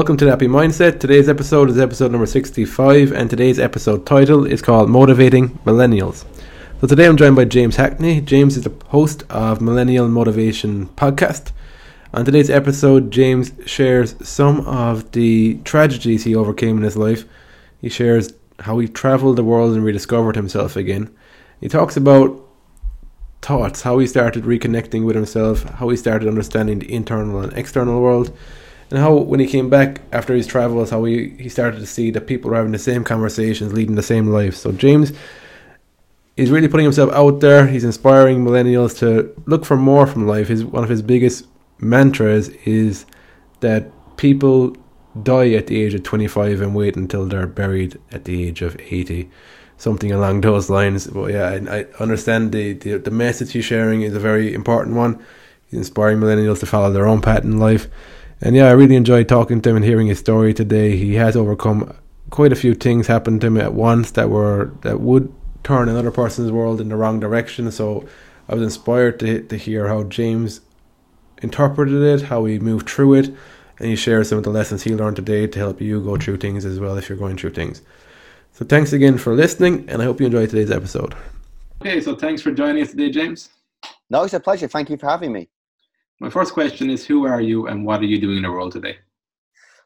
Welcome to the Happy Mindset. Today's episode is episode number 65, and today's episode title is called Motivating Millennials. So today I'm joined by James Hackney. James is the host of Millennial Motivation Podcast. On today's episode, James shares some of the tragedies he overcame in his life. He shares how he traveled the world and rediscovered himself again. He talks about thoughts, how he started reconnecting with himself, how he started understanding the internal and external world, and how when he came back after his travels, how he, he started to see that people were having the same conversations, leading the same lives. So James is really putting himself out there. He's inspiring millennials to look for more from life. His one of his biggest mantras is that people die at the age of 25 and wait until they're buried at the age of 80 something along those lines but yeah I, I understand the, the the message he's sharing is a very important one he's inspiring millennials to follow their own path in life and yeah, I really enjoyed talking to him and hearing his story today. He has overcome quite a few things happened to him at once that were that would turn another person's world in the wrong direction. So I was inspired to to hear how James interpreted it, how he moved through it, and he shares some of the lessons he learned today to help you go through things as well if you're going through things. So thanks again for listening, and I hope you enjoyed today's episode. Okay, so thanks for joining us today, James. No, it's a pleasure. Thank you for having me. My first question is Who are you and what are you doing in the world today?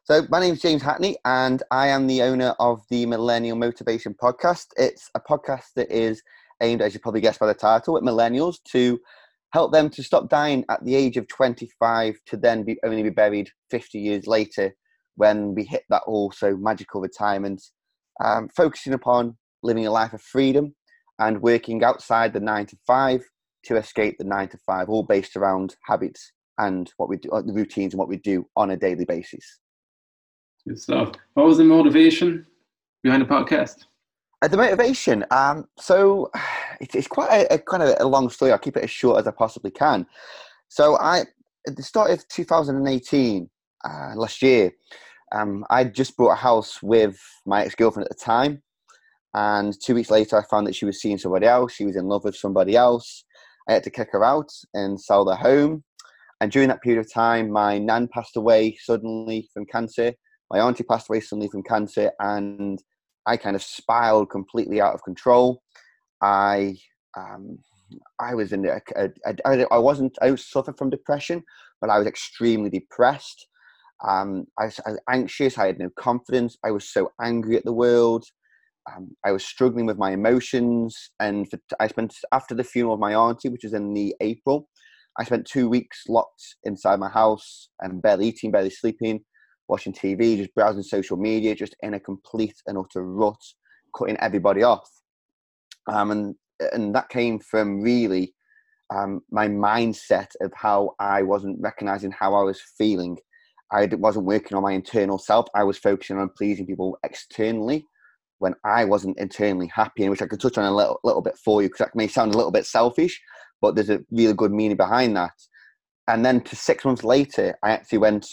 So, my name is James Hackney, and I am the owner of the Millennial Motivation Podcast. It's a podcast that is aimed, as you probably guessed by the title, at millennials to help them to stop dying at the age of 25 to then be only be buried 50 years later when we hit that also magical retirement, um, focusing upon living a life of freedom and working outside the nine to five to escape the nine to five, all based around habits and what we do, uh, the routines and what we do on a daily basis. Good stuff. What was the motivation behind the podcast? Uh, the motivation, um, so it's, it's quite a, a, kind of a long story. I'll keep it as short as I possibly can. So I, at the start of 2018, uh, last year, um, I just bought a house with my ex-girlfriend at the time, and two weeks later, I found that she was seeing somebody else. She was in love with somebody else, I had to kick her out and sell the home. And during that period of time, my nan passed away suddenly from cancer. My auntie passed away suddenly from cancer, and I kind of spiraled completely out of control. I um, I was in a, a, a, I wasn't I was suffering from depression, but I was extremely depressed. Um, I, was, I, was, anxious. I had no confidence. I was so angry at the world um, I was struggling with my emotions, and for, I spent after the funeral of my auntie, which was in the April. I spent two weeks locked inside my house and barely eating, barely sleeping, watching TV, just browsing social media, just in a complete and utter rut, cutting everybody off. Um, and and that came from really um, my mindset of how I wasn't recognizing how I was feeling. I wasn't working on my internal self. I was focusing on pleasing people externally when I wasn't internally happy, and which I could touch on a little, little bit for you because that may sound a little bit selfish, but there's a really good meaning behind that. And then to six months later, I actually went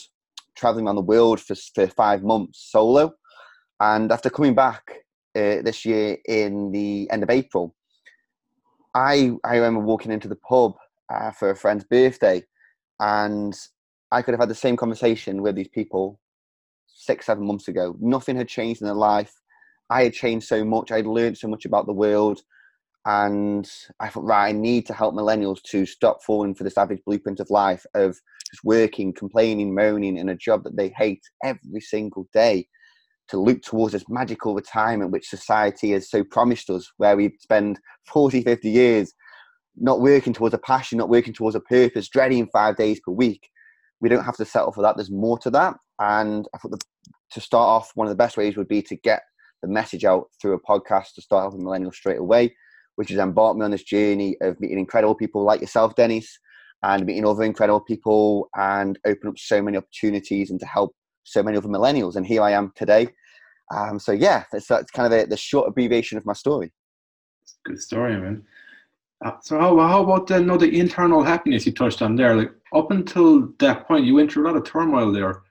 traveling around the world for, for five months solo. And after coming back uh, this year in the end of April, I, I remember walking into the pub uh, for a friend's birthday, and I could have had the same conversation with these people six, seven months ago. Nothing had changed in their life. I had changed so much. I had learned so much about the world. And I thought, right, I need to help millennials to stop falling for the savage blueprint of life of just working, complaining, moaning in a job that they hate every single day to look towards this magical retirement which society has so promised us, where we spend 40, 50 years not working towards a passion, not working towards a purpose, dreading five days per week. We don't have to settle for that. There's more to that. And I thought the, to start off, one of the best ways would be to get the message out through a podcast to start helping millennials straight away, which has embarked me on this journey of meeting incredible people like yourself, Dennis, and meeting other incredible people and open up so many opportunities and to help so many other millennials. And here I am today. Um, so yeah, that's, that's kind of a, the short abbreviation of my story. Good story, man. Uh, so how, how about the, you know, the internal happiness you touched on there? Like up until that point, you went through a lot of turmoil there.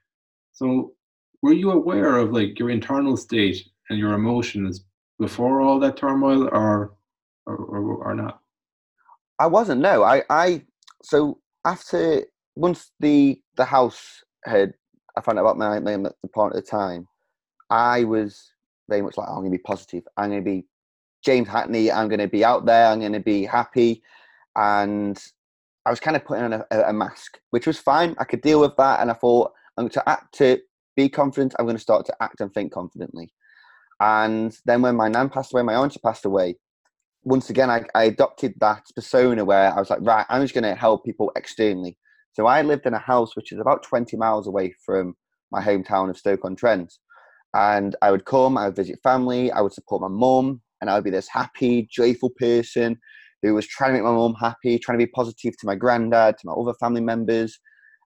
So were you aware of like your internal state and your emotions before all that turmoil or or, or, or not i wasn't no i i so after once the the house had I found out about my, name at the point at the time, I was very much like, oh, I'm going to be positive. I'm going to be James Hackney. I'm going to be out there. I'm going to be happy. And I was kind of putting on a, a, mask, which was fine. I could deal with that. And I thought, I'm going to act to be confident. I'm going to start to act and think confidently. And then when my nan passed away, my auntie passed away, once again, I, I adopted that persona where I was like, right, I'm just going to help people externally. So I lived in a house which is about 20 miles away from my hometown of Stoke-on-Trent. And I would come, I would visit family, I would support my mum, and I would be this happy, joyful person who was trying to make my mum happy, trying to be positive to my granddad, to my other family members,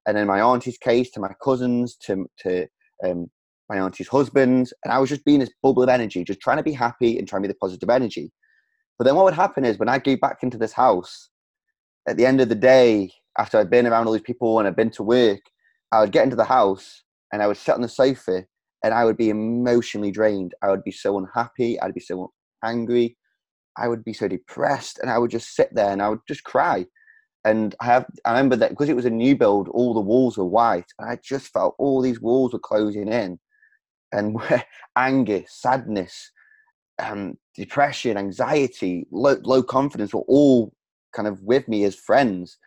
and in my auntie's case, to my cousins, to, to um, my auntie's husband. And I was just being this bubble of energy, just trying to be happy and trying to be the positive energy. But then what would happen is when I go back into this house, at the end of the day, after I'd been around all these people and I'd been to work, I would get into the house and I would sit on the sofa and I would be emotionally drained. I would be so unhappy. I'd be so angry. I would be so depressed and I would just sit there and I would just cry. And I have I remember that because it was a new build, all the walls were white, and I just felt all these walls were closing in, and anger, sadness, um, depression, anxiety, low, low confidence were all kind of with me as friends.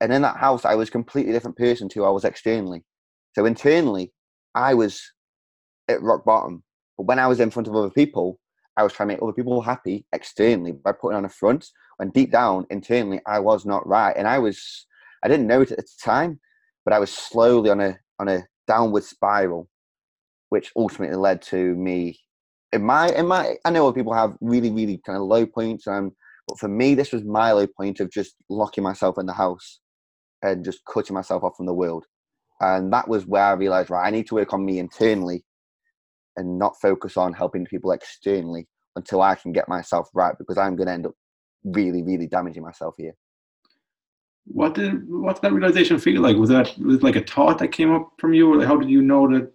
And in that house, I was completely different person to who I was externally. So internally, I was at rock bottom. But when I was in front of other people, I was trying to make other people happy externally by putting on a front. When deep down, internally, I was not right. And I was, I didn't know it at the time, but I was slowly on a on a downward spiral, which ultimately led to me in my in my I know people have really really kind of low points, um, but for me this was my low point of just locking myself in the house and just cutting myself off from the world, and that was where I realized right I need to work on me internally and not focus on helping people externally until I can get myself right because I'm going to end up really really damaging myself here. What did what did that realization feel like? Was that was like a thought that came up from you, or how did you know that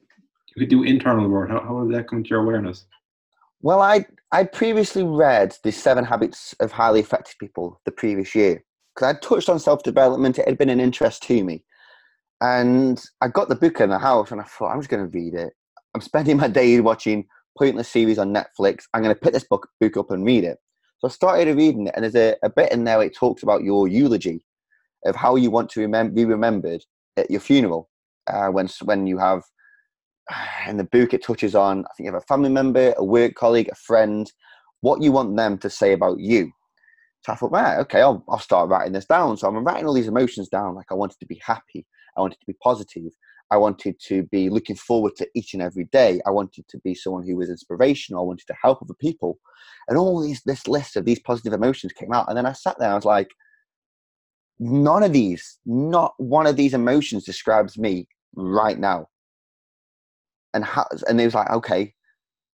you could do internal work? How, how did that come to your awareness? Well, I I previously read the Seven Habits of Highly Effective People the previous year because I touched on self development. It had been an interest to me, and I got the book in the house, and I thought I'm just going to read it. I'm spending my day watching pointless series on Netflix. I'm going to pick this book book up and read it. So I started reading it, and there's a, a bit in there it talks about your eulogy of how you want to remem- be remembered at your funeral uh, when when you have in the book it touches on i think you have a family member a work colleague a friend what you want them to say about you. So i thought right okay I'll, I'll start writing this down. So i'm writing all these emotions down like i wanted to be happy i wanted to be positive i wanted to be looking forward to each and every day i wanted to be someone who was inspirational i wanted to help other people. And all these this list of these positive emotions came out and then i sat there i was like none of these not one of these emotions describes me right now and how and he was like okay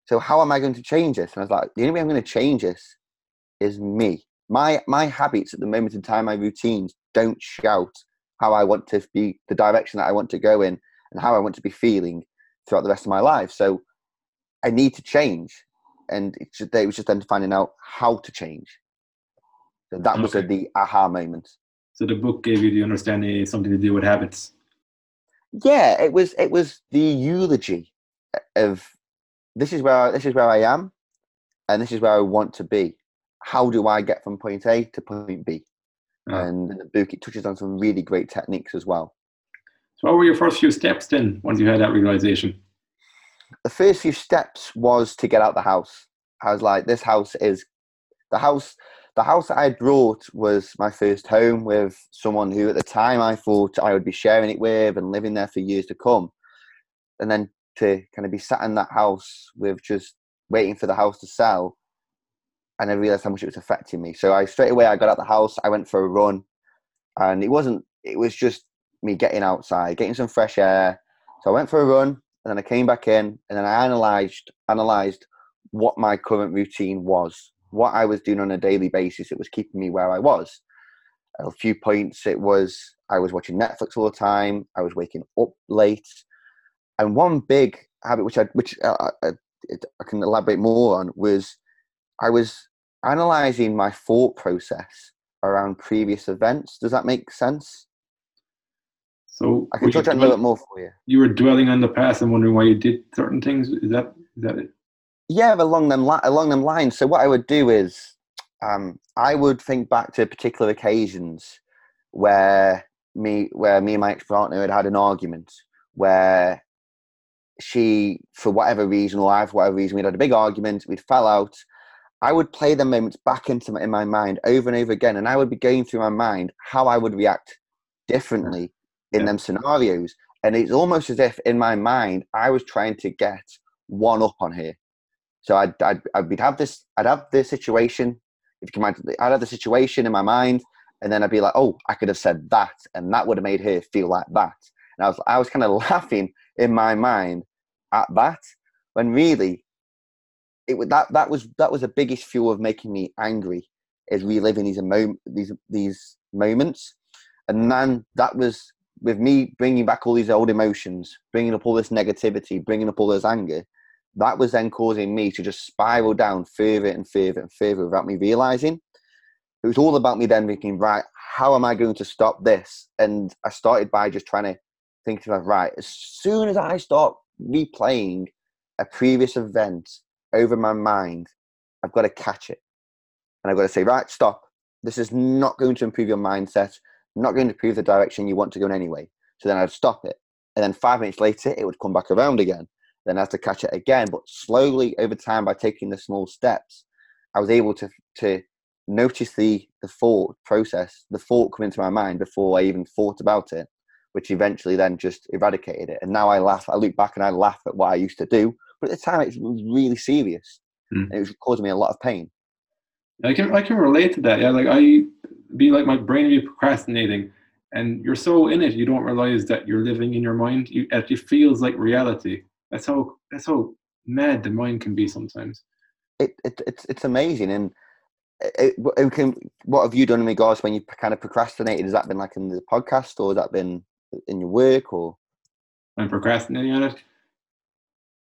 so how am i going to change this? And i was like the only way i'm going to change this is me. My my habits at the moment in time my routines don't shout how i want to be the direction that i want to go in and how i want to be feeling throughout the rest of my life. So i need to change. And it, just, it was just then finding out how to change. So that was okay. the aha moment. So the book gave you the understanding something to do with habits yeah, it was it was the eulogy of this is where I, this is where I am, and this is where I want to be. How do I get from point A to point B? Oh. And in the book, it touches on some really great techniques as well. So, what were your first few steps then once you had that realization? The first few steps was to get out the house. I was like, this house is the house the house that I had brought was my first home with someone who, at the time, I thought I would be sharing it with and living there for years to come. And then to kind of be sat in that house with just waiting for the house to sell, and I realized how much it was affecting me. So I straight away I got out the house, I went for a run, and it wasn't. It was just me getting outside, getting some fresh air. So I went for a run, and then I came back in, and then I analyzed analyzed what my current routine was what I was doing on a daily basis, it was keeping me where I was. A few points, it was I was watching Netflix all the time. I was waking up late, and one big habit, which I which uh, uh, uh, I, I, I can elaborate more on, was I was analyzing my thought process around previous events. Does that make sense? So I can touch on a little bit more for you. You were dwelling on the past and wondering why you did certain things. Is that is that it? Yeah, along them li- along them lines. So what I would do is, um, I would think back to particular occasions where me where me and my ex partner had had an argument where she, for whatever reason, or I, for whatever reason, we'd had a big argument, we'd fell out. I would play the moments back into my, in my mind over and over again, and I would be going through my mind how I would react differently in Yeah. them scenarios. And it's almost as if in my mind I was trying to get one up on her. So I'd, I'd, I'd have this, I'd have this situation. If you can imagine, I'd have the situation in my mind, and then I'd be like, "Oh, I could have said that, and that would have made her feel like that." And I was, I was kind of laughing in my mind at that, when really, it would that that was that was the biggest fuel of making me angry, is reliving these emo- these these moments, and then that was with me bringing back all these old emotions, bringing up all this negativity, bringing up all this anger that was then causing me to just spiral down further and further and further without me realizing. It was all about me then thinking, right, how am I going to stop this? And I started by just trying to think to myself, right, as soon as I start replaying a previous event over my mind, I've got to catch it. And I've got to say, right, stop. This is not going to improve your mindset, not going to improve the direction you want to go in anyway. So then I'd stop it. And then five minutes later, it would come back around again then I have to catch it again. But slowly over time, by taking the small steps, I was able to to notice the the thought process, the thought come into my mind before I even thought about it, which eventually then just eradicated it. And now I laugh. I look back and I laugh at what I used to do, but at the time it was really serious. Hmm. And it was causing me a lot of pain. I can I can relate to that. Yeah, like I be like my brain be procrastinating, and you're so in it, you don't realize that you're living in your mind. You, it feels like reality. That's how that's how mad the mind can be sometimes. It, it it's it's amazing. And it, it can, what have you done in regards when you kind of procrastinated? Has that been like in the podcast, or has that been in your work, or? I'm procrastinating on it.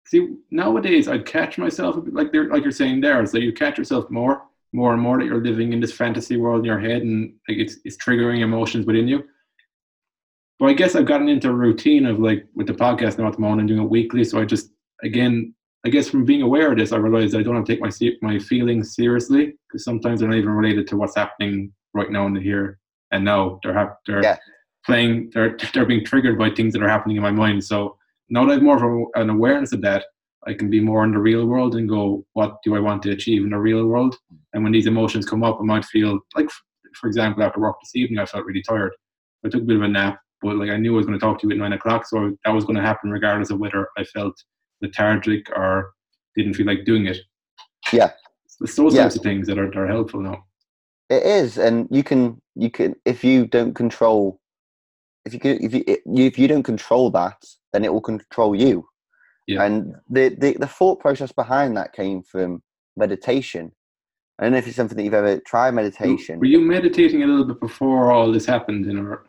See, nowadays I'd catch myself like they're like you're saying there. So you catch yourself more, more and more that you're living in this fantasy world in your head, and like it's it's triggering emotions within you. I guess I've gotten into a routine of like with the podcast now at the moment and doing it weekly. So I just again, I guess from being aware of this, I realized that I don't have to take my my feelings seriously because sometimes they're not even related to what's happening right now in the here and now. They're hap- they're Yeah. playing. They're they're being triggered by things that are happening in my mind. So now that I have more of a, an awareness of that, I can be more in the real world and go, what do I want to achieve in the real world? And when these emotions come up, I might feel like, for example, after work this evening, I felt really tired. I took a bit of a nap, but like I knew I was going to talk to you at nine o'clock, so that was going to happen regardless of whether I felt lethargic or didn't feel like doing it. Yeah. It's those Yeah. types of things that are, that are helpful now. It is, and you can you can if you don't control if you can, if you if you don't control that, then it will control you. Yeah. And the, the the thought process behind that came from meditation. I don't know if it's something that you've ever tried meditation. Were you meditating a little bit before all this happened? In our,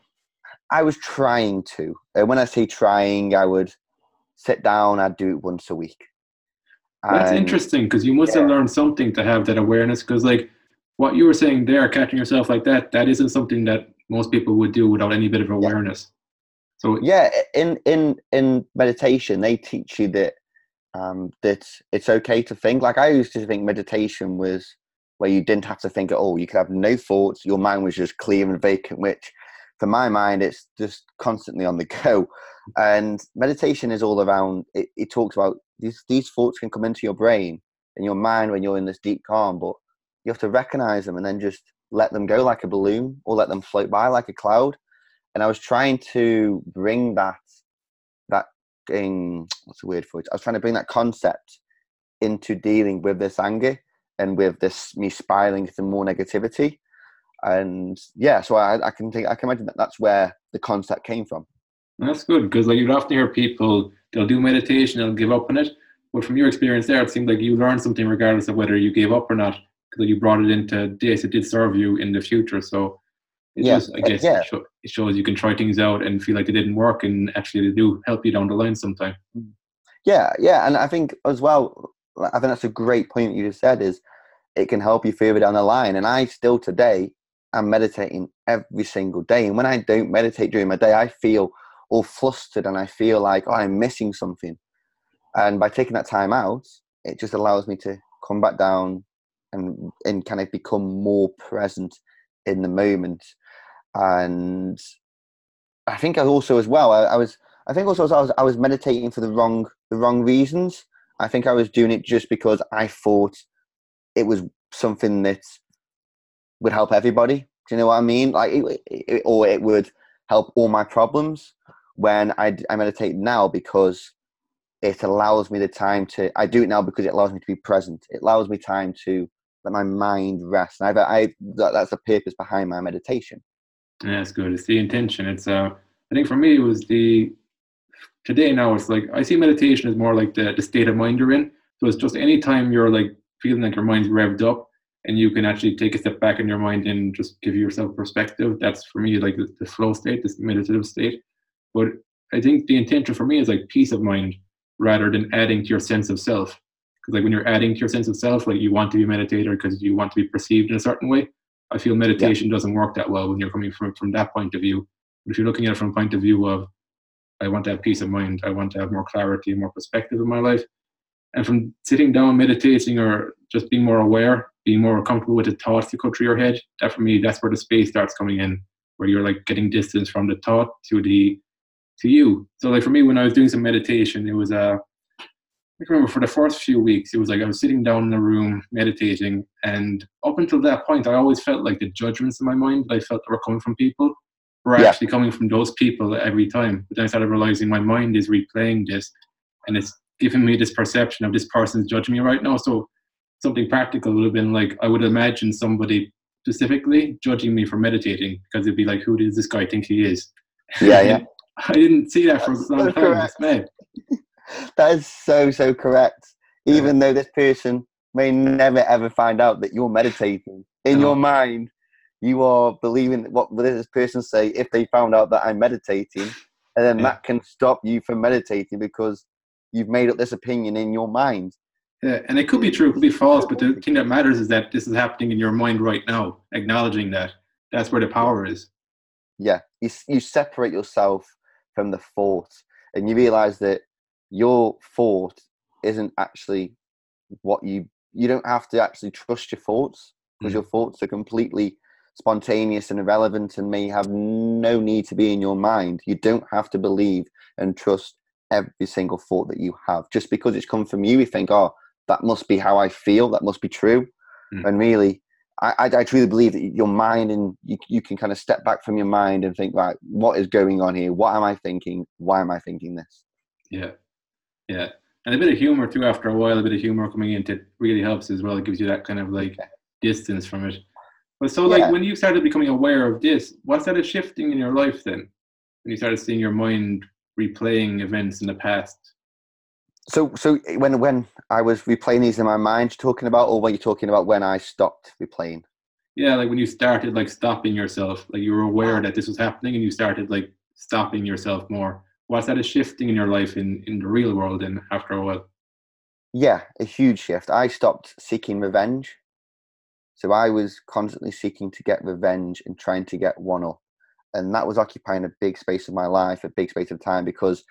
I was trying to. And when I say trying, I would sit down. I'd do it once a week. That's interesting because you must have learned something to have that awareness. Because like what you were saying there, catching yourself like that, that isn't something that most people would do without any bit of awareness. So yeah in in in meditation they teach you that um that it's okay to think like i used to think meditation was where you didn't have to think at all you could have no thoughts your mind was just clear and vacant which for my mind it's just constantly on the go and meditation is all around it, it talks about these these thoughts can come into your brain and your mind when you're in this deep calm but you have to recognize them and then just let them go like a balloon or let them float by like a cloud and I was trying to bring that that in what's the word for it? I was trying to bring that concept into dealing with this anger and with this me spiraling to more negativity. And yeah, so I, I can think I can imagine that that's where the concept came from. that's good because like you'd often hear people they'll do meditation, they'll give up on it. But from your experience there, it seemed like you learned something regardless of whether you gave up or not because you brought it into this. It did serve you in the future. So it Yeah, just, I uh, guess, yeah. it shows you can try things out and feel like they didn't work, and actually they do help you down the line sometime. Yeah, yeah, and I think as well, I think that's a great point you just said. Is it can help you further down the line, and I still today am meditating every single day. And when I don't meditate during my day, I feel all flustered and I feel like oh, I'm missing something. And by taking that time out, it just allows me to come back down and and kind of become more present in the moment. And I think also as well I, I was I think also I was I was meditating for the wrong the wrong reasons. I think I was doing it just because I thought it was something that would help everybody. Do you know what I mean? Like, it, it, or it would help all my problems. When I, I meditate now because it allows me the time to. I do it now because it allows me to be present. It allows me time to let my mind rest. And I, I that, that's the purpose behind my meditation. Yeah, it's good. It's the intention. It's uh, I think for me it was the today now it's like I see meditation as more like the, the state of mind you're in. So it's just any time you're like feeling like your mind's revved up and you can actually take a step back in your mind and just give yourself perspective. That's for me like the, the flow state, this meditative state. But I think the intention for me is like peace of mind rather than adding to your sense of self. Because like when you're adding to your sense of self, like you want to be a meditator because you want to be perceived in a certain way. I feel meditation yeah. doesn't work that well when you're coming from from that point of view. But if you're looking at it from a point of view of I want to have peace of mind, I want to have more clarity, and more perspective in my life. And from sitting down, meditating, or just being more aware, being more comfortable with the thoughts that go through your head, that for me, that's where the space starts coming in, where you're like getting distance from the thought to the to you. So like for me, when I was doing some meditation, it was a uh, I remember for the first few weeks, it was like I was sitting down in a room meditating, and up until that point, I always felt like the judgments in my mind that I felt were coming from people were yeah. actually coming from those people every time. But then I started realizing my mind is replaying this, and it's giving me this perception of this person's judging me right now. So something practical would have been like I would imagine somebody specifically judging me for meditating because it'd be like, who does this guy think he is? Yeah, yeah. I didn't see that for a long so time. that is so so correct. Even yeah. though this person may never ever find out that you're meditating in your mind, you are believing what this person say if they found out that I'm meditating, and then yeah. that can stop you from meditating because you've made up this opinion in your mind. Yeah, and it could be true, it could be false, but the thing that matters is that this is happening in your mind right now. Acknowledging that that's where the power is. Yeah, you you separate yourself from the thought, and you realize that your thought isn't actually what you you don't have to actually trust your thoughts because mm. your thoughts are completely spontaneous and irrelevant and may have no need to be in your mind. You don't have to believe and trust every single thought that you have. Just because it's come from you, you think, oh, that must be how I feel, that must be true. Mm. And really, I, I, I, truly believe that your mind and you, you can kind of step back from your mind and think, right, what is going on here? What am I thinking? Why am I thinking this? Yeah. Yeah. And a bit of humor too, after a while, a bit of humor coming in into really helps as well. It gives you that kind of like distance from it. But so, like, yeah. when you started becoming aware of this, what started shifting in your life then? When you started seeing your mind replaying events in the past? So, so eh, when when I was replaying these in my mind, talking about, or when you're talking about when I stopped replaying? Yeah, like when you started like stopping yourself, like you were aware ah. that this was happening, and you started like stopping yourself more. Was that a shifting in your life in in the real world? And after a while, yeah, a huge shift. I stopped seeking revenge so I was constantly seeking to get revenge and trying to get one up. And that was occupying a big space of my life, a big space of time, because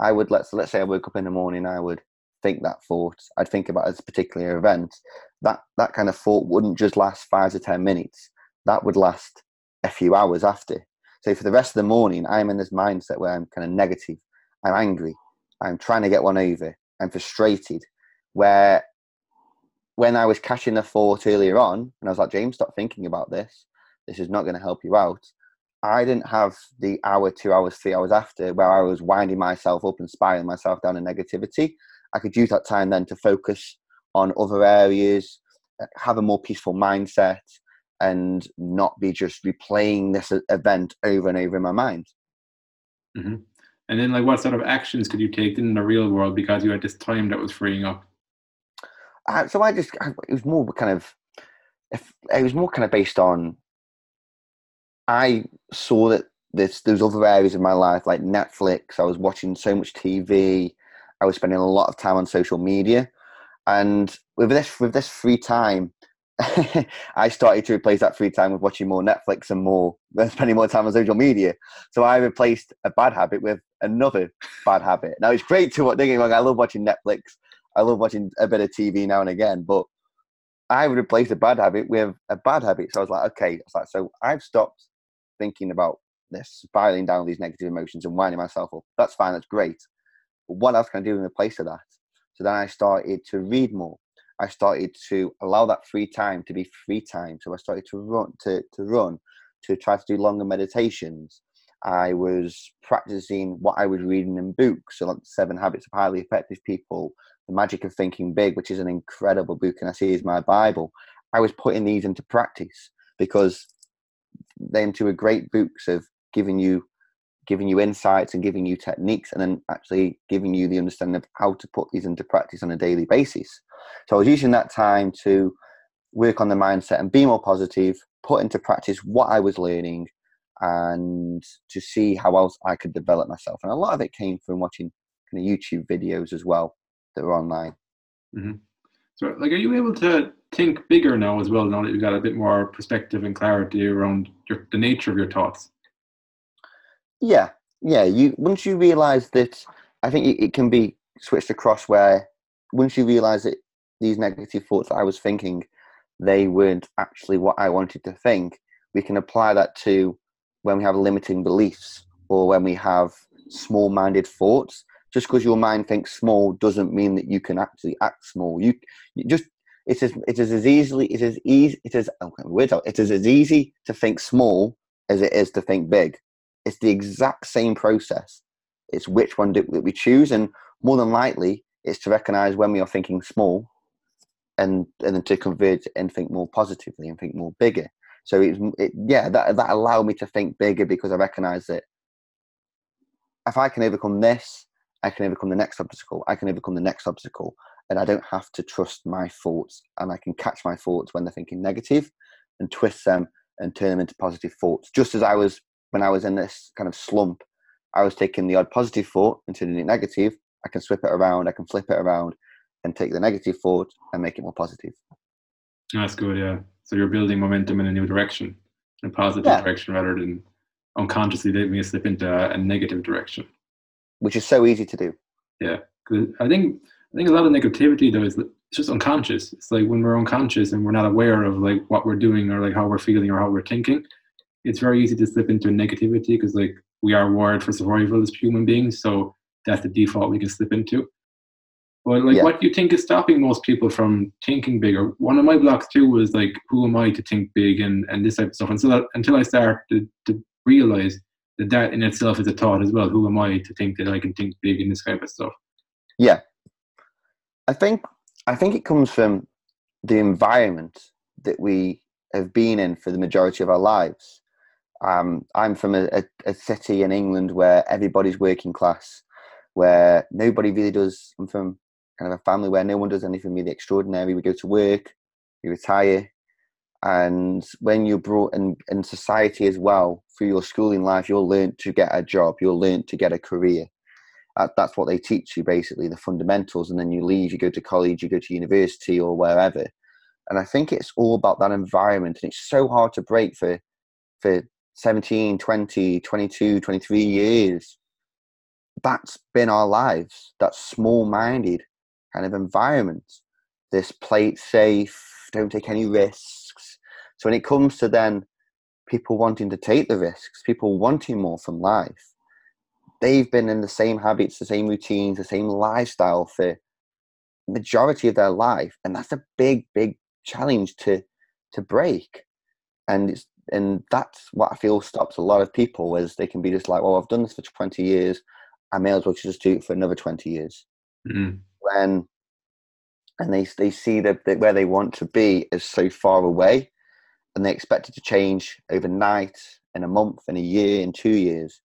I would let's let's say I woke up in the morning, I would think that thought. I'd think about this particular event. That that kind of thought wouldn't just last five to ten minutes. That would last a few hours after. So for the rest of the morning, I'm in this mindset where I'm kind of negative. I'm angry. I'm trying to get one over. I'm frustrated. Where when I was catching the thought earlier on, and I was like, James, stop thinking about this. This is not going to help you out. I didn't have the hour, two hours, three hours after where I was winding myself up and spiraling myself down in negativity. I could use that time then to focus on other areas, uh, have a more peaceful mindset, and not be just replaying this event over and over in my mind. Mm-hmm. And then, like, what sort of actions could you take in the real world because you had this time that was freeing up? I, so I just it was more kind of if it was more kind of based on I saw that there's those other areas of my life like Netflix. I was watching so much TV. I was spending a lot of time on social media, and with this with this free time, I started to replace that free time with watching more Netflix and more spending more time on social media. So I replaced a bad habit with another bad habit. Now it's great to watch. I love watching Netflix. I love watching a bit of TV now and again, but I replaced a bad habit with a bad habit. So I was like, okay, was like, so I've stopped thinking about this, spiraling down these negative emotions and winding myself up. That's fine. That's great. But what else can I do in the place of that? So then I started to read more. I started to allow that free time to be free time. So I started to run, to, to run, to try to do longer meditations. I was practicing what I was reading in books, so like Seven Habits of Highly Effective People, The Magic of Thinking Big, which is an incredible book, and I see is my Bible. I was putting these into practice because them two are great books of giving you giving you insights and giving you techniques and then actually giving you the understanding of how to put these into practice on a daily basis. So I was using that time to work on the mindset and be more positive, put into practice what I was learning and to see how else I could develop myself. And a lot of it came from watching kind of YouTube videos as well that were online. Mm-hmm. So, like, are you able to think bigger now as well? Now that you've got a bit more perspective and clarity around your, the nature of your thoughts. Yeah, yeah. You once you realise that, I think it, can be switched across where once you realise that these negative thoughts that I was thinking, they weren't actually what I wanted to think. We can apply that to when we have limiting beliefs or when we have small-minded thoughts. Just because your mind thinks small doesn't mean that you can actually act small. You just it is it is as easily it is easy it is okay, weird it is as easy to think small as it is to think big. It's the exact same process. It's which one do we choose, and more than likely, it's to recognize when we are thinking small, and and then to convert and think more positively and think more bigger. So it's it, yeah, that that allowed me to think bigger because I recognize that if I can overcome this, I can overcome the next obstacle. I can overcome the next obstacle, and I don't have to trust my thoughts, and I can catch my thoughts when they're thinking negative, and twist them and turn them into positive thoughts. Just as I was when I was in this kind of slump, I was taking the odd positive thought and turning it negative. I can swip it around, I can flip it around, and take the negative thought and make it more positive. That's good, yeah. So you're building momentum in a new direction, in a positive yeah. direction, rather than unconsciously letting me slip into a, a, negative direction. Which is so easy to do. Yeah, I think I think a lot of negativity though is it's just unconscious. It's like when we're unconscious and we're not aware of like what we're doing or like how we're feeling or how we're thinking. It's very easy to slip into negativity because like we are wired for survival as human beings, so that's the default we can slip into. But like, yeah. what do you think is stopping most people from thinking bigger? One of my blocks too was like, who am I to think big and, and this type of stuff. Until until I start to, to realize that that in itself is a thought as well. Who am I to think that I can think big in this kind of stuff? Yeah, I think I think it comes from the environment that we have been in for the majority of our lives. Um, I'm from a, a, a, city in England where everybody's working class, where nobody really does. I'm from kind of a family where no one does anything really extraordinary. We go to work, we retire, and when you're brought in, in society as well through your schooling life, you'll learn to get a job, you'll learn to get a career. Uh, that's what they teach you basically, the fundamentals, and then you leave, you go to college, you go to university or wherever. And I think it's all about that environment, and it's so hard to break for for 17, 20, 22, 23 years. That's been our lives. that small minded kind of environment. This play it safe, don't take any risks. So when it comes to then people wanting to take the risks, people wanting more from life, they've been in the same habits, the same routines, the same lifestyle for majority of their life, and that's a big, big challenge to to break. And it's and that's what I feel stops a lot of people is they can be just like, well, I've done this for twenty years, I may as well just do it for another twenty years. Mm when and they they see that, that where they want to be is so far away and they expect it to change overnight in a month in a year in two years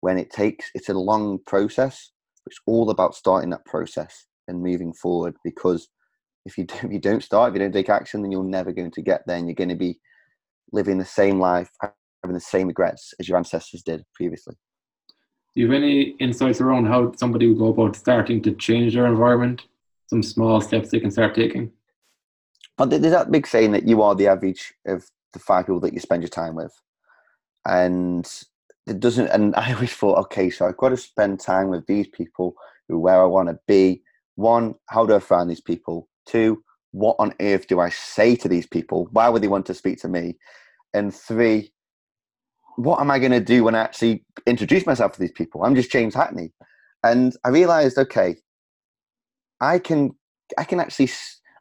when it takes it's a long process it's all about starting that process and moving forward because if you, if you don't start if you don't take action then you're never going to get there and you're going to be living the same life having the same regrets as your ancestors did previously do you have any insights around how somebody would go about starting to change their environment? Some small steps they can start taking? But there's that big saying that you are the average of the five people that you spend your time with, and it doesn't. And I always thought, okay, so I've got to spend time with these people who where I want to be. One, how do I find these people? Two, what on earth do I say to these people? Why would they want to speak to me? And three, what am I going to do when I actually introduce myself to these people? I'm just James Hackney, and I realized, okay, I can, I can actually,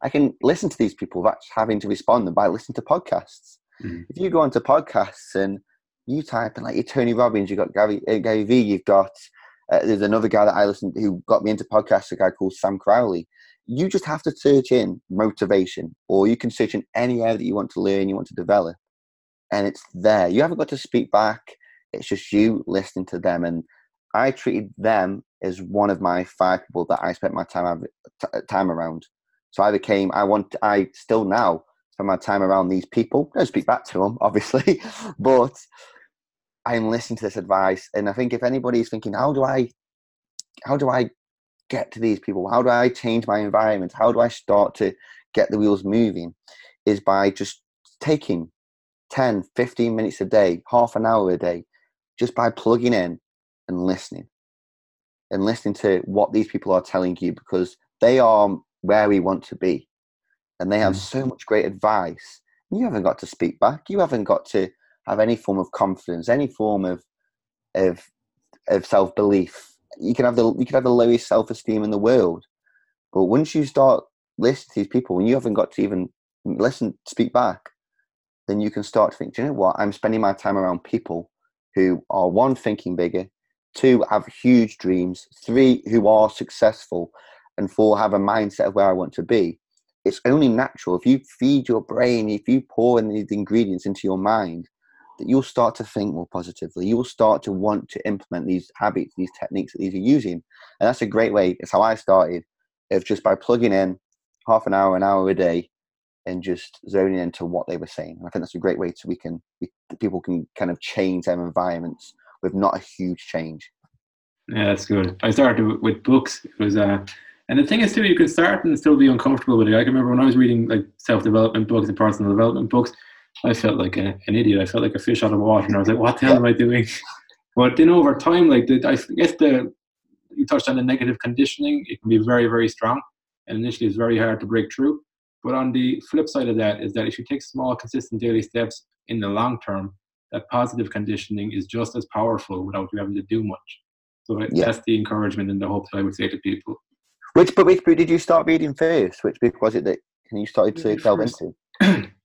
I can listen to these people that's having to respond them by listening to podcasts. Mm-hmm. If you go onto podcasts and you type in like your Tony Robbins, you've got Gary, uh, Gary Vee, you've got uh, there's another guy that I listened who got me into podcasts, a guy called Sam Crowley. You just have to search in motivation, or you can search in any area that you want to learn, you want to develop, and it's there. You haven't got to speak back. It's just you listening to them. And I treated them as one of my five people that I spent my time time around. So I became. I want. I still now spend my time around these people. Don't speak back to them, obviously, but I'm listening to this advice, and I think if anybody's thinking, how do I, how do I get to these people? How do I change my environment? How do I start to get the wheels moving? Is by just taking 10, 15 minutes a day, half an hour a day, just by plugging in and listening. And listening to what these people are telling you because they are where we want to be. And they have Mm. so much great advice. You haven't got to speak back. You haven't got to have any form of confidence, any form of of of self belief. You can have the you can have the lowest self esteem in the world, but once you start listening to these people, and you haven't got to even listen, speak back, then you can start to think. Do you know what? I'm spending my time around people who are one thinking bigger, two have huge dreams, three who are successful, and four have a mindset of where I want to be. It's only natural if you feed your brain, if you pour in these ingredients into your mind, you'll start to think more positively. You will start to want to implement these habits, these techniques that these are using. And that's a great way. It's how I started, of just by plugging in half an hour, an hour a day, and just zoning into what they were saying. And I think that's a great way to we can we, people can kind of change their environments with not a huge change. Yeah, that's good. I started with- with books. It was uh, and the thing is too, you can start and still be uncomfortable with it. I can remember when I was reading like self development books and personal development books, I felt like a, an idiot. I felt like a fish out of water, and I was like, "What the hell am I doing?" But then over time, like the, I guess the you touched on the negative conditioning, it can be very very strong, and initially it's very hard to break through. But on the flip side of that is that if you take small, consistent daily steps in the long term, that positive conditioning is just as powerful without you having to do much. So Yeah. that's the encouragement and the hope that I would say to people. Which but which book did you start reading first? Which book was it that you started to delve into?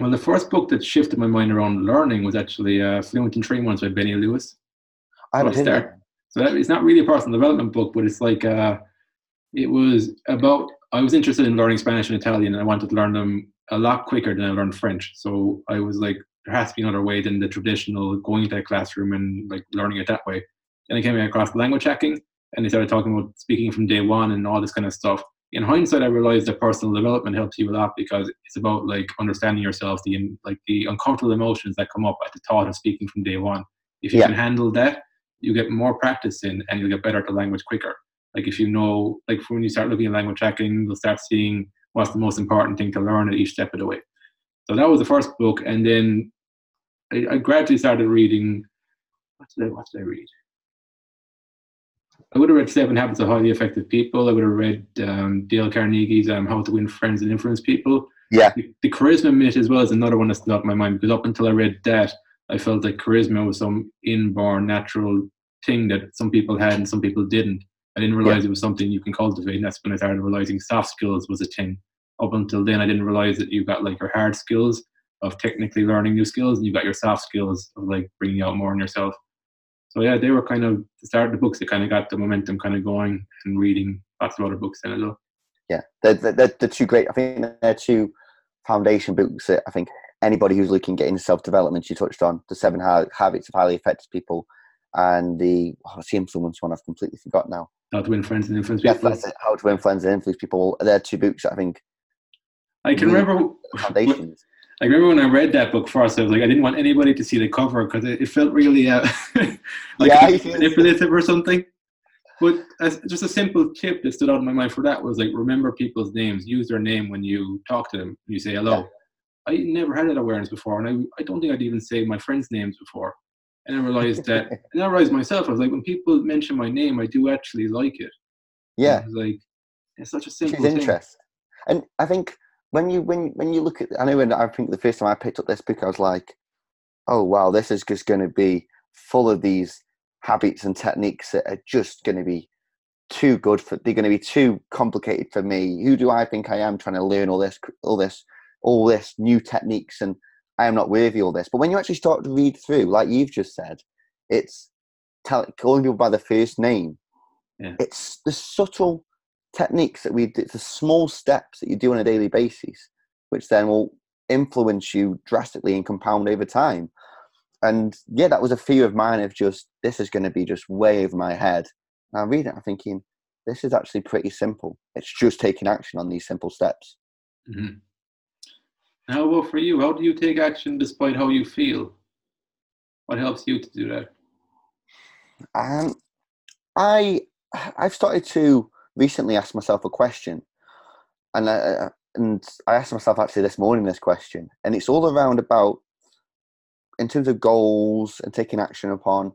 Well, the first book that shifted my mind around learning was actually uh, Fluent in Three Months by Benny Lewis. I haven't Well, seen start- that. So that, it's not really a personal development book, but it's like uh, it was about. I was interested in learning Spanish and Italian, and I wanted to learn them a lot quicker than I learned French. So I was like, there has to be another way than the traditional going to a classroom and like learning it that way. And I came across language hacking, and they started talking about speaking from day one and all this kind of stuff. In hindsight, I realized that personal development helps you a lot because it's about like understanding yourself, the like the uncomfortable emotions that come up at the thought of speaking from day one. If you Yeah. can handle that, you get more practice in and you'll get better at the language quicker. Like if you know, like when you start looking at language hacking, you'll start seeing what's the most important thing to learn at each step of the way. So that was the first book, and then I, I gradually started reading. What did I, what did I read? I would have read Seven Habits of Highly Effective People. I would have read um, Dale Carnegie's um, How to Win Friends and Influence People. Yeah. The, the Charisma Myth as well is another one that stood out in my mind because up until I read that, I felt like charisma was some inborn natural thing that some people had and some people didn't. I didn't realize it was something you can cultivate, and that's when I started realizing soft skills was a thing. Up until then, I didn't realize that you got like your hard skills of technically learning new skills, and you got your soft skills of like bringing out more in yourself. So yeah, they were kind of the start of the books that kind of got the momentum kind of going, and reading lots of other books then as well. Yeah, they're, they're, they're, two great. I think they're two foundation books that I think anybody who's looking at getting self development, you touched on the seven habits of highly effective people, and the oh, what's the influence one? I've completely forgot now. How to win friends and influence Yes, people. that's it. How to influence and influence people. They're two books that I think I can really remember. foundations. I remember when I read that book first, I was like, I didn't want anybody to see the cover because it, it felt really uh, like Yeah, it I was feel- manipulative or something. But as, just a simple tip that stood out in my mind for that was like remember people's names. Use their name when you talk to them. You say hello. Yeah. I never had that awareness before, and I, I don't think I'd even say my friends' names before. And I realized that, and I realized myself, I was like, when people mention my name, I do actually like it. Yeah, like, it's such a simple is thing. interest. And I think when you when when you look at, I know when I think the first time I picked up this book, I was like, oh wow, this is just going to be full of these habits and techniques that are just going to be too good for. They're going to be too complicated for me. Who do I think I am trying to learn all this all this all this new techniques and I am not worthy of all this. But when you actually start to read through, like you've just said, it's tell, calling people by the first name. Yeah. It's the subtle techniques that we do, the small steps that you do on a daily basis, which then will influence you drastically and compound over time. And yeah, that was a fear of mine of just this is going to be just way over my head. And I read it, I'm thinking, this is actually pretty simple. It's just taking action on these simple steps. hmm How about for you? How do you take action despite how you feel? What helps you to do that? Um, I I've started to recently asked myself a question, and I, and I asked myself actually this morning this question, and it's all around about in terms of goals and taking action upon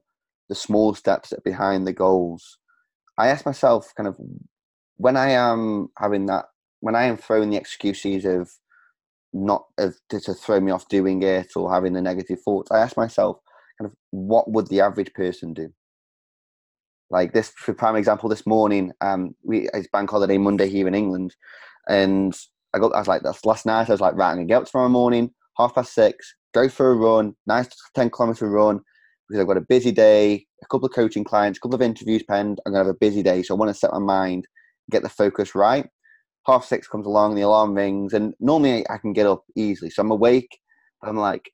the small steps that behind the goals. I ask myself kind of when I am having that when I am throwing the excuses of not of to, to throw me off doing it or having the negative thoughts, I ask myself kind of what would the average person do? Like this, for prime example, this morning, um, we it's bank holiday Monday here in England, and I got I was like that's last night. I was like, right, I'm gonna get up tomorrow morning, half past six, go for a run, nice ten kilometer run, because I've got a busy day, a couple of coaching clients, a couple of interviews penned. I'm gonna have a busy day, so I want to set my mind, get the focus right. Half six comes along, the alarm rings, and normally I can get up easily, so I'm awake. But I'm like,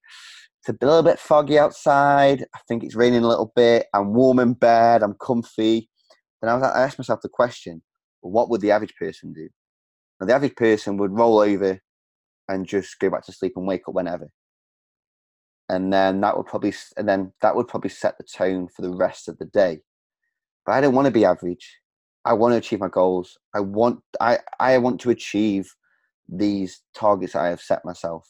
it's a little bit foggy outside. I think it's raining a little bit. I'm warm in bed. I'm comfy. Then I, was, I asked myself the question: well, What would the average person do? Now, the average person would roll over and just go back to sleep and wake up whenever. And then that would probably, and then that would probably set the tone for the rest of the day. But I don't want to be average. I want to achieve my goals. I want, I, I want to achieve these targets I have set myself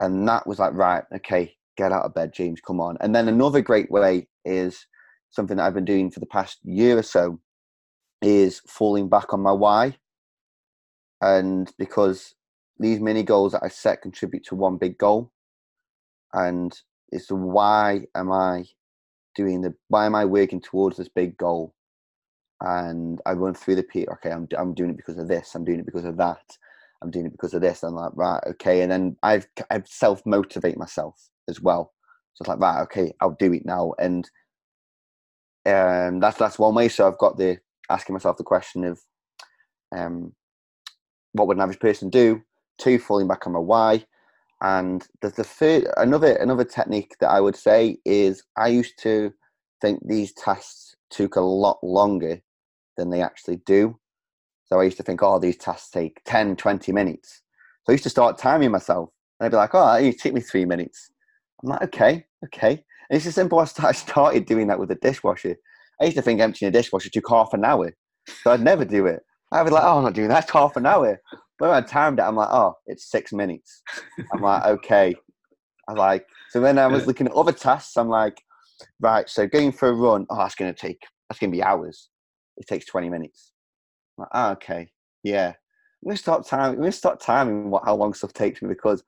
and that was like right okay get out of bed james come on. And then another great way is something that i've been doing for the past year or so is falling back on my why. And because these mini goals that i set contribute to one big goal. And it's the why am i doing the why am i working towards this big goal? And i run through the peak okay I'm, I'm doing it because of this i'm doing it because of that I'm doing it because of this. I'm like, right, okay. And then I've I self motivate myself as well. So it's like, right, okay, I'll do it now. And um, that's that's one way. So I've got the asking myself the question of, um, what would an average person do? Two, falling back on my why. And the, the third, another another technique that I would say is I used to think these tasks took a lot longer than they actually do. So I used to think, oh, these tasks take 10, 20 minutes. So I used to start timing myself. And I'd be like, oh, it took me three minutes. I'm like, okay, okay. And it's as simple as I started doing that with the dishwasher. I used to think emptying a dishwasher took half an hour. So I'd never do it. I'd be like, oh, I'm not doing that. It's half an hour. But when I timed it, I'm like, oh, it's six minutes. I'm like, okay. I like, so when I was looking at other tasks, I'm like, right, so going for a run, oh, that's going to take, that's going to be hours. It takes 20 minutes. Like, ah, okay, yeah. I'm gonna start timing. I'm gonna start timing what how long stuff takes me because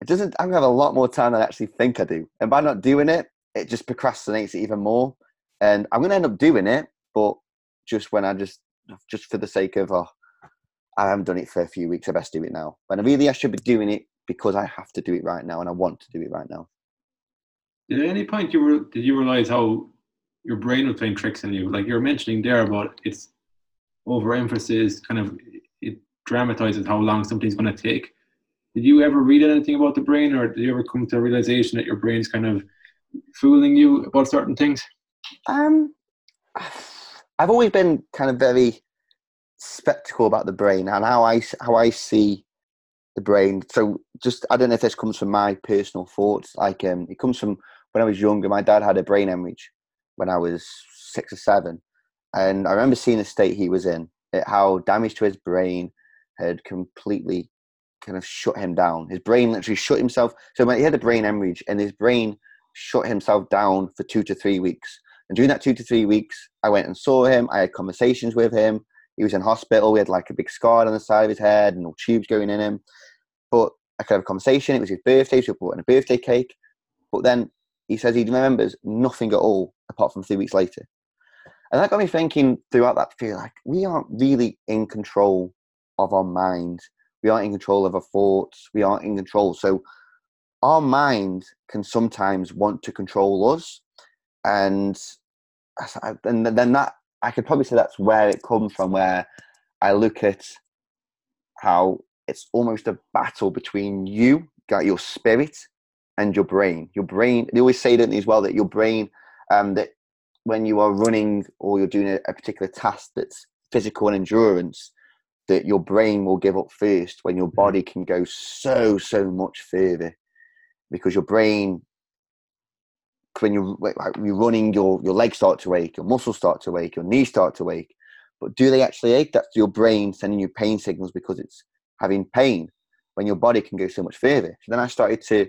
it doesn't. I'm gonna have a lot more time than I actually think I do, and by not doing it, it just procrastinates it even more. And I'm gonna end up doing it, but just when I just just for the sake of oh, I haven't done it for a few weeks. I best do it now. But really, I should be doing it because I have to do it right now, and I want to do it right now. Did at any point you were did you realize how your brain was playing tricks on you? Like you're mentioning there about its overemphasis, kind of it dramatizes how long something's going to take. Did you ever read anything about the brain, or did you ever come to a realization that your brain's kind of fooling you about certain things? Um, I've always been kind of very skeptical about the brain and how I how I see the brain. So just I don't know if this comes from my personal thoughts. Like um, it comes from when I was younger. My dad had a brain hemorrhage when I was six or seven, And I remember seeing the state he was in, how damage to his brain had completely kind of shut him down. His brain literally shut himself. So he had a brain hemorrhage, and his brain shut himself down for two to three weeks. And during that two to three weeks, I went and saw him. I had conversations with him. He was in hospital. We had like a big scar on the side of his head and all tubes going in him. But I could have a conversation. It was his birthday, so we brought in a birthday cake. But then he says he remembers nothing at all apart from three weeks later. And that got me thinking throughout that feel like we aren't really in control of our mind. We aren't in control of our thoughts. We aren't in control. So our mind can sometimes want to control us. And and then that I could probably say that's where it comes from, where I look at how it's almost a battle between you, got your spirit, and your brain. Your brain. They always say, don't as well, that your brain, um, that when you are running or you're doing a, a particular task that's physical and endurance, that your brain will give up first when your mm-hmm. body can go so so much further. Because your brain when you're, like, you're running your, your legs start to ache your muscles start to ache your knees start to ache. But do they actually ache? That's your brain sending you pain signals because it's having pain when your body can go so much further. So then i started to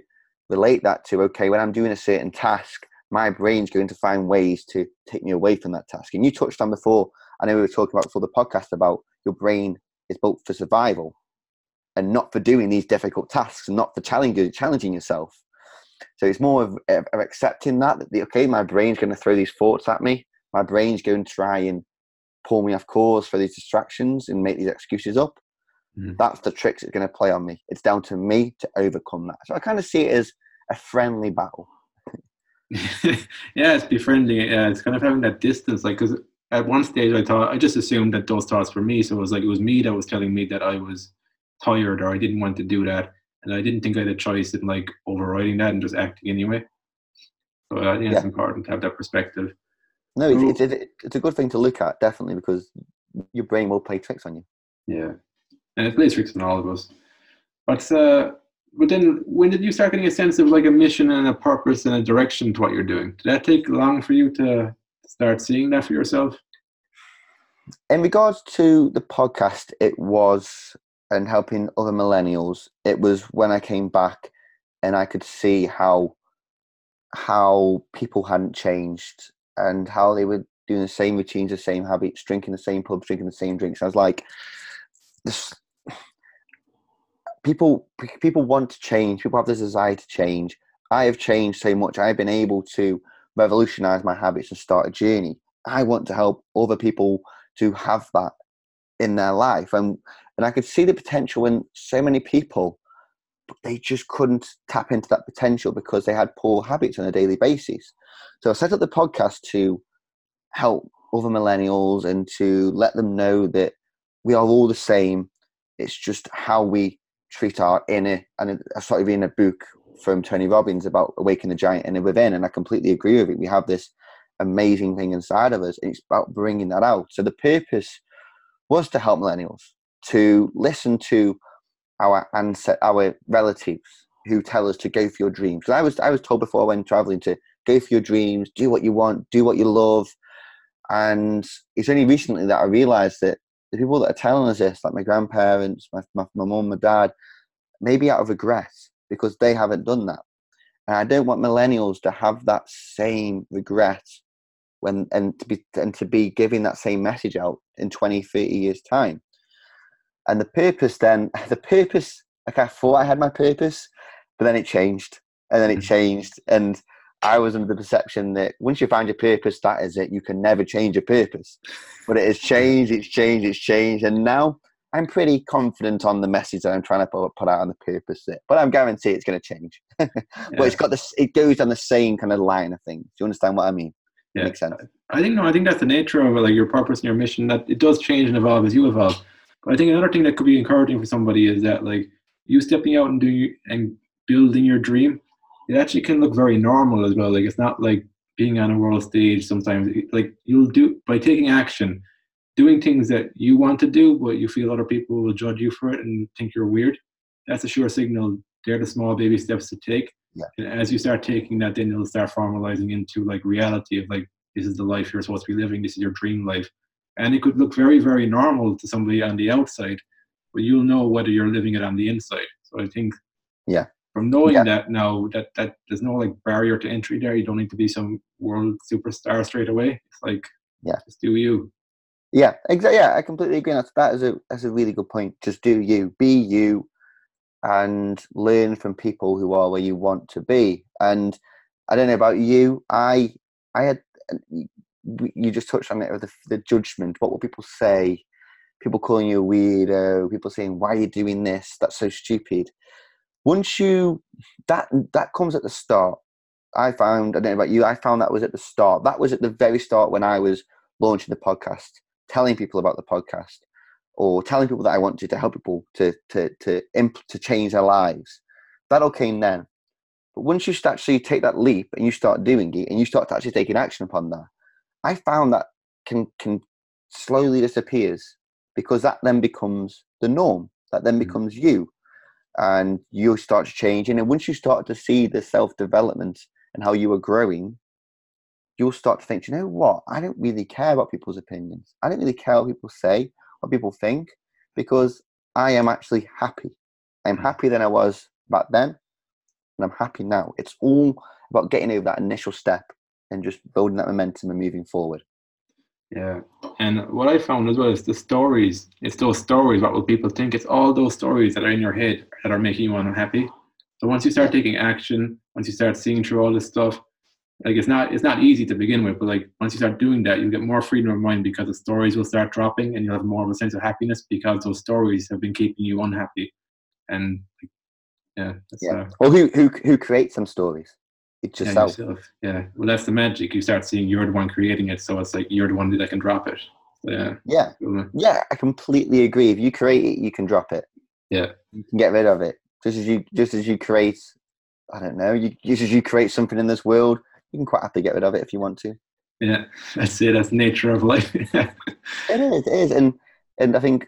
relate that to okay when i'm doing a certain task my brain's going to find ways to take me away from that task and you touched on before i know we were talking about before the podcast about your brain is built for survival and not for doing these difficult tasks and not for challenging challenging yourself. So it's more of, of accepting that, that the, okay, my brain's going to throw these thoughts at me. My brain's going to try and pull me off course for these distractions and make these excuses up. Mm. That's the tricks it's going to play on me. It's down to me to overcome that. So I kind of see it as a friendly battle. yeah, it's befriending. Yeah, it's kind of having that distance. Like, because at one stage I thought I just assumed that those thoughts were me. So it was like it was me that was telling me that I was tired or I didn't want to do that, and I didn't think I had a choice in like overriding that and just acting anyway. So I think yeah. it's important to have that perspective. No, it's, it's, it's a good thing to look at definitely because your brain will play tricks on you. Yeah, and it plays tricks on all of us. But uh, but then when did you start getting a sense of like a mission and a purpose and a direction to what you're doing? Did that take long for you to start seeing that for yourself? In regards to the podcast, it was and helping other millennials. It was when I came back and I could see how how people hadn't changed and how they were doing the same routines, the same habits, drinking the same pubs, drinking the same drinks. I was like, this people people want to change. People have this desire to change. I have changed so much. I've been able to revolutionize my habits and start a journey. I want to help other people to have that in their life. And and I could see the potential in so many people, but they just couldn't tap into that potential because they had poor habits on a daily basis. So I set up the podcast to help other millennials and to let them know that we are all the same. It's just how we treat our inner and I uh, started reading a book from Tony Robbins about awakening the giant inner within, and I completely agree with it. We have this amazing thing inside of us, and it's about bringing that out. So the purpose was to help millennials to listen to our ancestors, our relatives who tell us to go for your dreams. I was I was told before went traveling to go for your dreams, do what you want, do what you love, and it's only recently that I realised that the people that are telling us this, like my grandparents, my my, mum, my dad, maybe out of regret because they haven't done that. And I don't want millennials to have that same regret when and to be and to be giving that same message out in 20, 30 years time. And the purpose then, the purpose, like I thought I had my purpose, but then it changed. And then it mm. changed. And I was under the perception that once you find your purpose, that is it. You can never change your purpose. But it has changed, it's changed, it's changed. And now I'm pretty confident on the message that I'm trying to put, out on the purpose there. But I'm guarantee it's going to change. but yeah. it's got this, it goes on the same kind of line of things. Do you understand what I mean? Yeah. Makes sense. I think no, I think that's the nature of it, like your purpose and your mission. That it does change and evolve as you evolve. But I think another thing that could be encouraging for somebody is that like you stepping out and doing and building your dream, it actually can look very normal as well. Like it's not like being on a world stage. Sometimes like you'll do by taking action doing things that you want to do, but you feel other people will judge you for it and think you're weird, that's a sure signal. They're the small baby steps to take. Yeah. And as you start taking that, then you'll start formalizing into like reality of like this is the life you're supposed to be living. This is your dream life, and it could look very very normal to somebody on the outside, but you'll know whether you're living it on the inside. So I think Yeah. From knowing Yeah. that now that that there's no like barrier to entry there. You don't need to be some world superstar straight away. It's like Yeah. just do you. Yeah, exactly. Yeah, I completely agree. That's that is a that's a really good point. Just do you, be you, and learn from people who are where you want to be. And I don't know about you. I I had you just touched on it with the, the judgment. What will people say? People calling you a weirdo. People saying, "Why are you doing this? That's so stupid." Once you that that comes at the start. I found I don't know about you. I found that was at the start. That was at the very start when I was launching the podcast telling people about the podcast or telling people that I wanted to help people to to to imp- to change their lives. That all came then. But once you start actually take that leap and you start doing it and you start actually taking action upon that, I found that can can slowly disappears because that then becomes the norm. That then Mm. becomes you, and you start changing. And once you start to see the self development and how you are growing, you'll start to think, you know what? I don't really care about people's opinions. I don't really care what people say, what people think, because I am actually happy. I'm Mm. happier than I was back then, and I'm happy now. It's all about getting over that initial step and just building that momentum and moving forward. Yeah. And what I found as well is the stories. It's those stories. What will people think? It's all those stories that are in your head that are making you unhappy. So once you start taking action, once you start seeing through all this stuff, like it's not it's not easy to begin with, but like once you start doing that, you get more freedom of mind because the stories will start dropping, and you'll have more of a sense of happiness because those stories have been keeping you unhappy. And yeah, that's, Yeah. uh, Well, who who who creates some stories? It's yeah, yourself. Yeah. Well, that's the magic. You start seeing you're the one creating it, so it's like you're the one that can drop it. So, yeah. Yeah, cool. yeah, I completely agree. If you create it, you can drop it. Yeah. you can get rid of it. Just as you just as you create, I don't know, you just as you create something in this world, you can quite happily get rid of it if you want to. Yeah, that's it. That's the nature of life. It is, it is, and and I think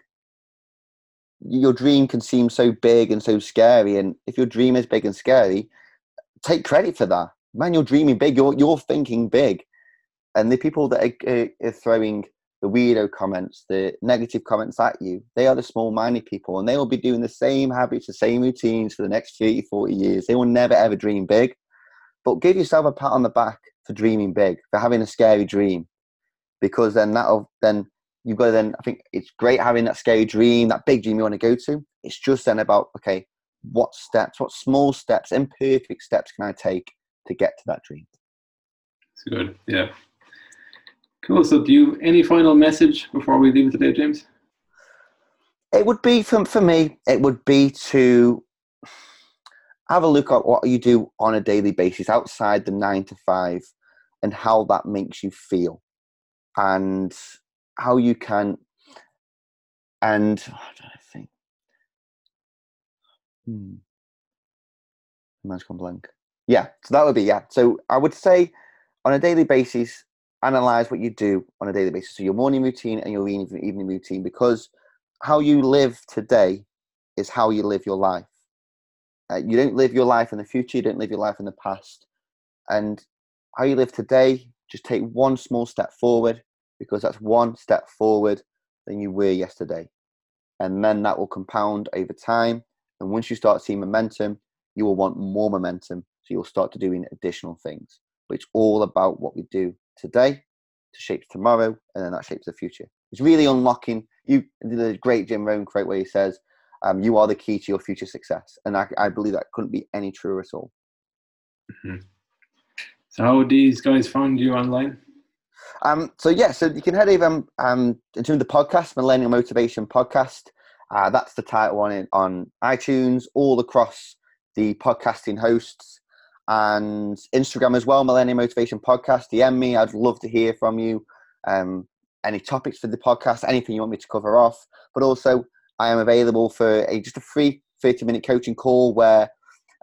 your dream can seem so big and so scary. And if your dream is big and scary, take credit for that. Man, you're dreaming big. You're you're thinking big. And the people that are, are, throwing the weirdo comments, the negative comments at you, they are the small-minded people, and they will be doing the same habits, the same routines for the next 30, 40 years. They will never ever dream big. But give yourself a pat on the back for dreaming big, for having a scary dream, because then that'll then you've got to then I think it's great having that scary dream, that big dream you want to go to. It's just then about okay, what steps, what small steps, imperfect steps can I take to get to that dream? it's good. Yeah. Cool. So, do you have any final message before we leave today, James? It would be for for me. It would be to have a look at what you do on a daily basis outside the nine to five, and how that makes you feel, and how you can. And oh, I don't think. Hmm. Blank. Yeah, so that would be yeah. So I would say, on a daily basis, analyze what you do on a daily basis. So your morning routine and your evening evening routine, because how you live today is how you live your life. Uh, you don't live your life in the future. You don't live your life in the past. And how you live today, just take one small step forward, because that's one step forward than you were yesterday. And then that will compound over time. And once you start seeing momentum, you will want more momentum. So you'll start to doing additional things. But it's all about what we do today to shape tomorrow, and then that shapes the future. It's really unlocking you. The great Jim Rohn quote where he says, um, "You are the key to your future success," and I, I believe that couldn't be any truer at all. So, how would these guys find you online? Um, so yeah, so you can head over um, um into the podcast, Millennial Motivation Podcast. Uh, that's the title on it on iTunes, all across the podcasting hosts and Instagram as well. Millennial Motivation Podcast. DM me. I'd love to hear from you. Um, any topics for the podcast, anything you want me to cover off. But also, I am available for a just a free thirty minute coaching call where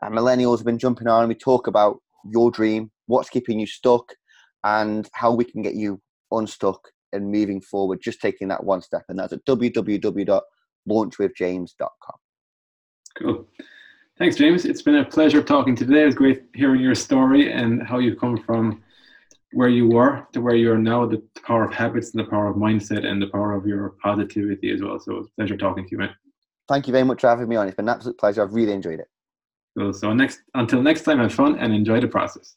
uh, millennials have been jumping on and we talk about your dream, what's keeping you stuck, and how we can get you unstuck and moving forward, just taking that one step. And that's at www.launchwithjames.com. Cool. Thanks, James. It's been a pleasure talking today. It was great hearing your story and how you've come from where you were to where you are now, the power of habits and the power of mindset and the power of your positivity as well. So it's a pleasure talking to you, man. Thank you very much for having me on. It's been an absolute pleasure. I've really enjoyed it. Cool. So next until next time, have fun and enjoy the process.